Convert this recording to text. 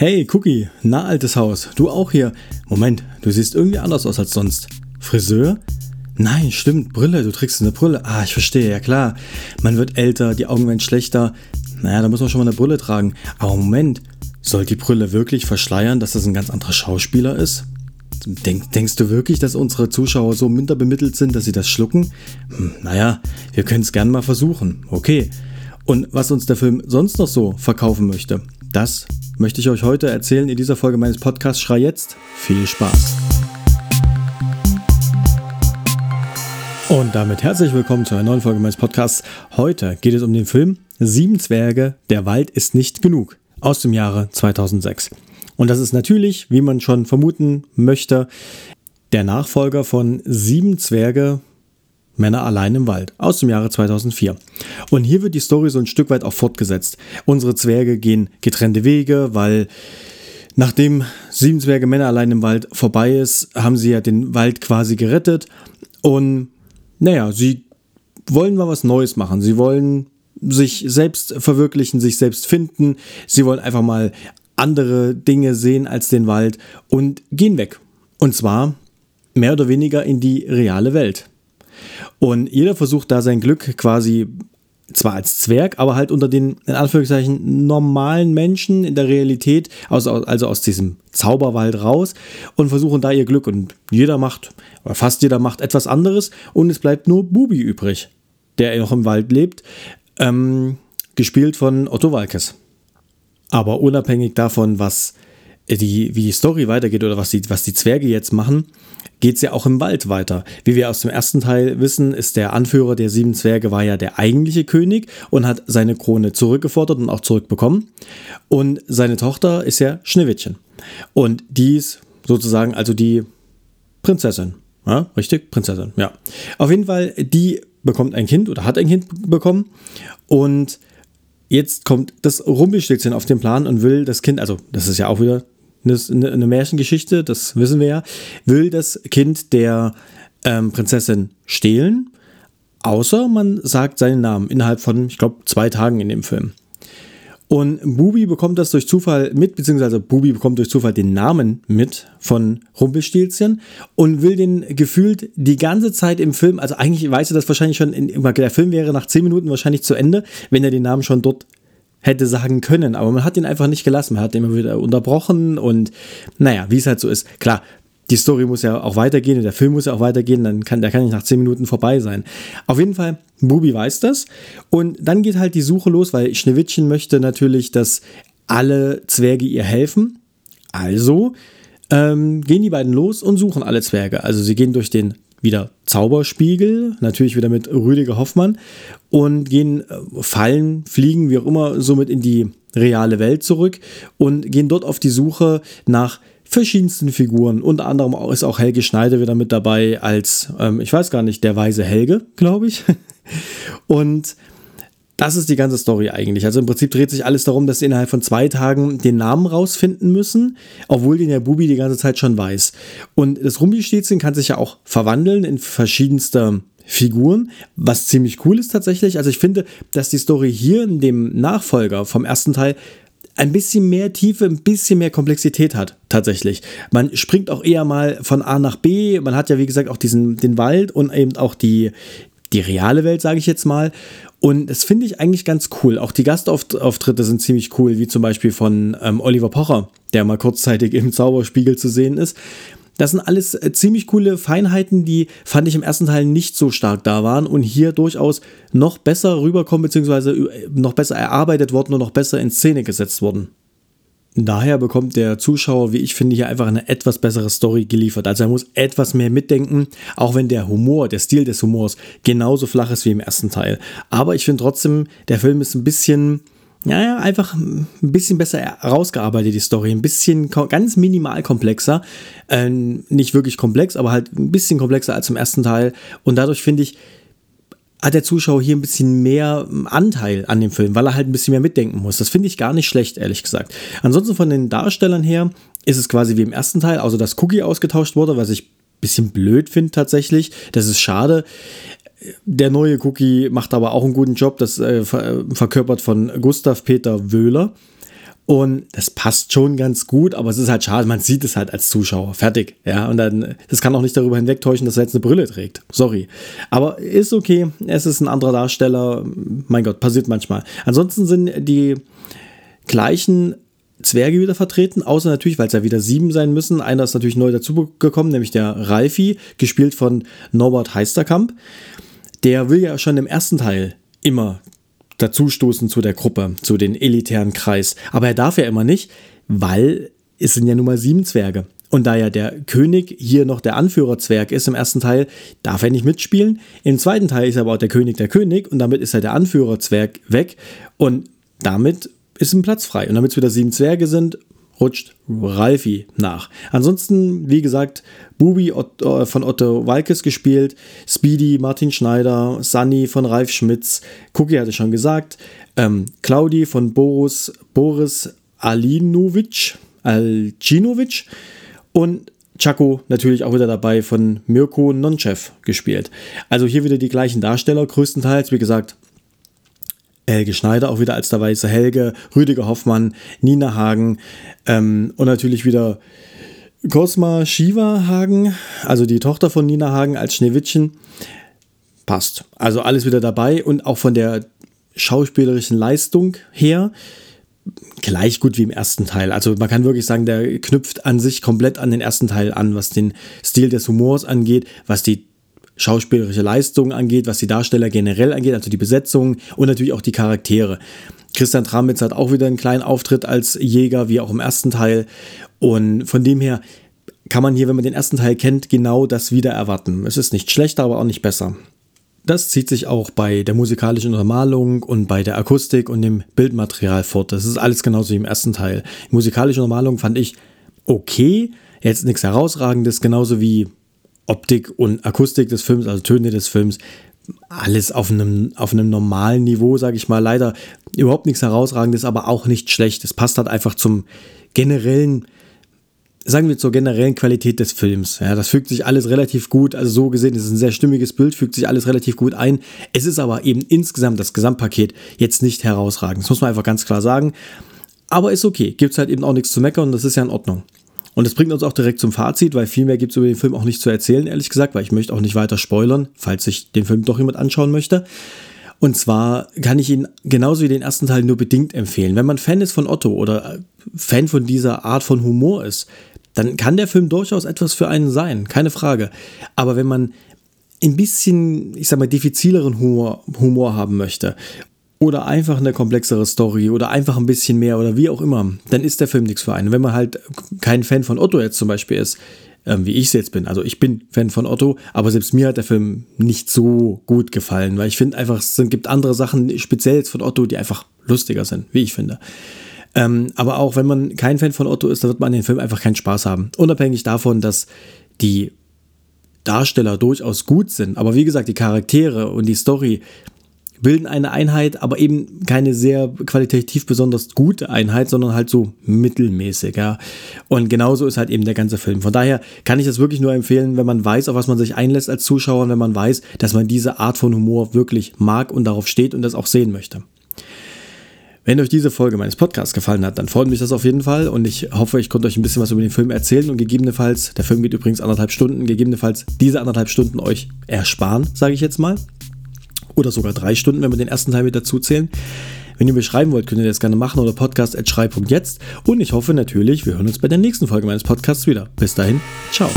Hey, Cookie, na altes Haus, du auch hier. Moment, du siehst irgendwie anders aus als sonst. Friseur? Nein, stimmt, Brille, du trägst eine Brille. Ah, ich verstehe, ja klar. Man wird älter, die Augen werden schlechter. Naja, da muss man schon mal eine Brille tragen. Aber Moment, soll die Brille wirklich verschleiern, dass das ein ganz anderer Schauspieler ist? Denk, denkst du wirklich, dass unsere Zuschauer so minder bemittelt sind, dass sie das schlucken? Hm, naja, wir können es gern mal versuchen. Okay. Und was uns der Film sonst noch so verkaufen möchte, das möchte ich euch heute erzählen in dieser Folge meines Podcasts Schrei jetzt. Viel Spaß! Und damit herzlich willkommen zu einer neuen Folge meines Podcasts. Heute geht es um den Film Sieben Zwerge, der Wald ist nicht genug aus dem Jahre 2006. Und das ist natürlich, wie man schon vermuten möchte, der Nachfolger von Sieben Zwerge, Männer allein im Wald aus dem Jahre 2004. Und hier wird die Story so ein Stück weit auch fortgesetzt. Unsere Zwerge gehen getrennte Wege, weil nachdem Sieben Zwerge Männer allein im Wald vorbei ist, haben sie ja den Wald quasi gerettet. Und naja, sie wollen mal was Neues machen. Sie wollen sich selbst verwirklichen, sich selbst finden. Sie wollen einfach mal andere Dinge sehen als den Wald und gehen weg. Und zwar mehr oder weniger in die reale Welt. Und jeder versucht da sein Glück quasi zwar als Zwerg, aber halt unter den, in Anführungszeichen, normalen Menschen in der Realität, also, also aus diesem Zauberwald raus und versuchen da ihr Glück. Und jeder macht, oder fast jeder macht etwas anderes und es bleibt nur Bubi übrig, der noch im Wald lebt, ähm, gespielt von Otto Walkes. Aber unabhängig davon, was die, wie die Story weitergeht oder was die, was die Zwerge jetzt machen, geht es ja auch im Wald weiter. Wie wir aus dem ersten Teil wissen, ist der Anführer der sieben Zwerge war ja der eigentliche König und hat seine Krone zurückgefordert und auch zurückbekommen. Und seine Tochter ist ja Schneewittchen. Und die ist sozusagen also die Prinzessin. Ja, richtig? Prinzessin, ja. Auf jeden Fall, die bekommt ein Kind oder hat ein Kind bekommen und jetzt kommt das Rumpelstilzchen auf den Plan und will das Kind, also das ist ja auch wieder eine, eine Märchengeschichte, das wissen wir ja, will das Kind der ähm, Prinzessin stehlen, außer man sagt seinen Namen innerhalb von, ich glaube, zwei Tagen in dem Film. Und Bubi bekommt das durch Zufall mit, beziehungsweise Bubi bekommt durch Zufall den Namen mit von Rumpelstilzchen und will den gefühlt die ganze Zeit im Film, also eigentlich weiß er das wahrscheinlich schon, in, der Film wäre nach zehn Minuten wahrscheinlich zu Ende, wenn er den Namen schon dort hätte sagen können, aber man hat ihn einfach nicht gelassen. Man hat ihn immer wieder unterbrochen und naja, wie es halt so ist. Klar, die Story muss ja auch weitergehen, der Film muss ja auch weitergehen, dann kann der kann nicht nach zehn Minuten vorbei sein. Auf jeden Fall, Bubi weiß das und dann geht halt die Suche los, weil Schneewittchen möchte natürlich, dass alle Zwerge ihr helfen. Also ähm, gehen die beiden los und suchen alle Zwerge. Also sie gehen durch den wieder Zauberspiegel, natürlich wieder mit Rüdiger Hoffmann und gehen äh, fallen, fliegen, wie auch immer, somit in die reale Welt zurück und gehen dort auf die Suche nach verschiedensten Figuren. Unter anderem ist auch Helge Schneider wieder mit dabei als, ähm, ich weiß gar nicht, der weise Helge, glaube ich. und das ist die ganze Story eigentlich. Also im Prinzip dreht sich alles darum, dass sie innerhalb von zwei Tagen den Namen rausfinden müssen, obwohl den der Bubi die ganze Zeit schon weiß. Und das Rumbi-Stäzchen kann sich ja auch verwandeln in verschiedenste Figuren, was ziemlich cool ist tatsächlich. Also ich finde, dass die Story hier in dem Nachfolger vom ersten Teil ein bisschen mehr Tiefe, ein bisschen mehr Komplexität hat, tatsächlich. Man springt auch eher mal von A nach B. Man hat ja, wie gesagt, auch diesen, den Wald und eben auch die, die reale Welt, sage ich jetzt mal. Und das finde ich eigentlich ganz cool. Auch die Gastauftritte sind ziemlich cool, wie zum Beispiel von ähm, Oliver Pocher, der mal kurzzeitig im Zauberspiegel zu sehen ist. Das sind alles äh, ziemlich coole Feinheiten, die fand ich im ersten Teil nicht so stark da waren und hier durchaus noch besser rüberkommen, beziehungsweise äh, noch besser erarbeitet worden und noch besser in Szene gesetzt wurden. Daher bekommt der Zuschauer, wie ich finde, hier einfach eine etwas bessere Story geliefert. Also er muss etwas mehr mitdenken, auch wenn der Humor, der Stil des Humors genauso flach ist wie im ersten Teil. Aber ich finde trotzdem, der Film ist ein bisschen, ja, einfach ein bisschen besser herausgearbeitet, die Story. Ein bisschen ganz minimal komplexer. Ähm, nicht wirklich komplex, aber halt ein bisschen komplexer als im ersten Teil. Und dadurch finde ich, hat der Zuschauer hier ein bisschen mehr ähm, Anteil an dem Film, weil er halt ein bisschen mehr mitdenken muss. Das finde ich gar nicht schlecht, ehrlich gesagt. Ansonsten von den Darstellern her ist es quasi wie im ersten Teil, also dass Cookie ausgetauscht wurde, was ich ein bisschen blöd finde tatsächlich. Das ist schade. Der neue Cookie macht aber auch einen guten Job, das äh, verkörpert von Gustav Peter Wöhler. Und das passt schon ganz gut, aber es ist halt schade, man sieht es halt als Zuschauer. Fertig. Ja, und dann, das kann auch nicht darüber hinwegtäuschen, dass er jetzt eine Brille trägt. Sorry. Aber ist okay. Es ist ein anderer Darsteller. Mein Gott, passiert manchmal. Ansonsten sind die gleichen Zwerge wieder vertreten, außer natürlich, weil es ja wieder sieben sein müssen. Einer ist natürlich neu dazugekommen, nämlich der Ralfi, gespielt von Norbert Heisterkamp. Der will ja schon im ersten Teil immer dazustoßen zu der Gruppe, zu den elitären Kreis. Aber er darf ja immer nicht, weil es sind ja nun mal sieben Zwerge. Und da ja der König hier noch der Anführerzwerg ist im ersten Teil, darf er nicht mitspielen. Im zweiten Teil ist er aber auch der König der König und damit ist er der Anführerzwerg weg. Und damit ist ein Platz frei. Und damit es wieder sieben Zwerge sind, rutscht Ralfi nach. Ansonsten, wie gesagt, Bubi äh, von Otto Walkes gespielt, Speedy Martin Schneider, Sunny von Ralf Schmitz, Cookie hatte schon gesagt, ähm, Claudi von Boris, Boris Alinovic, Alcinovic und Chaco natürlich auch wieder dabei von Mirko Nonchev gespielt. Also hier wieder die gleichen Darsteller größtenteils. Wie gesagt, Helge Schneider auch wieder als der weiße Helge, Rüdiger Hoffmann, Nina Hagen ähm, und natürlich wieder Cosma Shiva Hagen, also die Tochter von Nina Hagen als Schneewittchen. Passt. Also alles wieder dabei und auch von der schauspielerischen Leistung her gleich gut wie im ersten Teil. Also man kann wirklich sagen, der knüpft an sich komplett an den ersten Teil an, was den Stil des Humors angeht, was die schauspielerische Leistung angeht, was die Darsteller generell angeht, also die Besetzung und natürlich auch die Charaktere. Christian Tramitz hat auch wieder einen kleinen Auftritt als Jäger, wie auch im ersten Teil. Und von dem her kann man hier, wenn man den ersten Teil kennt, genau das wieder erwarten. Es ist nicht schlechter, aber auch nicht besser. Das zieht sich auch bei der musikalischen Untermalung und bei der Akustik und dem Bildmaterial fort. Das ist alles genauso wie im ersten Teil. Die musikalische Untermalung fand ich okay, jetzt nichts herausragendes, genauso wie Optik und Akustik des Films, also Töne des Films, alles auf einem, auf einem normalen Niveau, sage ich mal. Leider überhaupt nichts herausragendes, aber auch nicht schlecht. Es passt halt einfach zum generellen, sagen wir zur generellen Qualität des Films. Ja, das fügt sich alles relativ gut, also so gesehen ist es ein sehr stimmiges Bild, fügt sich alles relativ gut ein. Es ist aber eben insgesamt das Gesamtpaket jetzt nicht herausragend. Das muss man einfach ganz klar sagen. Aber ist okay, gibt es halt eben auch nichts zu meckern und das ist ja in Ordnung. Und das bringt uns auch direkt zum Fazit, weil viel mehr gibt es über den Film auch nicht zu erzählen, ehrlich gesagt, weil ich möchte auch nicht weiter spoilern, falls sich den Film doch jemand anschauen möchte. Und zwar kann ich ihn genauso wie den ersten Teil nur bedingt empfehlen. Wenn man Fan ist von Otto oder Fan von dieser Art von Humor ist, dann kann der Film durchaus etwas für einen sein, keine Frage. Aber wenn man ein bisschen, ich sag mal, diffizileren Humor, Humor haben möchte oder einfach eine komplexere Story oder einfach ein bisschen mehr oder wie auch immer, dann ist der Film nichts für einen. Wenn man halt kein Fan von Otto jetzt zum Beispiel ist, ähm, wie ich es jetzt bin, also ich bin Fan von Otto, aber selbst mir hat der Film nicht so gut gefallen, weil ich finde einfach, es gibt andere Sachen, speziell jetzt von Otto, die einfach lustiger sind, wie ich finde. Ähm, aber auch wenn man kein Fan von Otto ist, dann wird man den Film einfach keinen Spaß haben. Unabhängig davon, dass die Darsteller durchaus gut sind. Aber wie gesagt, die Charaktere und die Story bilden eine Einheit, aber eben keine sehr qualitativ besonders gute Einheit, sondern halt so mittelmäßig, ja. Und genauso ist halt eben der ganze Film. Von daher kann ich das wirklich nur empfehlen, wenn man weiß, auf was man sich einlässt als Zuschauer, wenn man weiß, dass man diese Art von Humor wirklich mag und darauf steht und das auch sehen möchte. Wenn euch diese Folge meines Podcasts gefallen hat, dann freut mich das auf jeden Fall und ich hoffe, ich konnte euch ein bisschen was über den Film erzählen und gegebenenfalls, der Film geht übrigens anderthalb Stunden, gegebenenfalls diese anderthalb Stunden euch ersparen, sage ich jetzt mal oder sogar drei Stunden, wenn wir den ersten Teil mit dazu zählen. Wenn ihr mir schreiben wollt, könnt ihr das gerne machen oder podcast.schrei.jetzt. Und ich hoffe natürlich, wir hören uns bei der nächsten Folge meines Podcasts wieder. Bis dahin, ciao.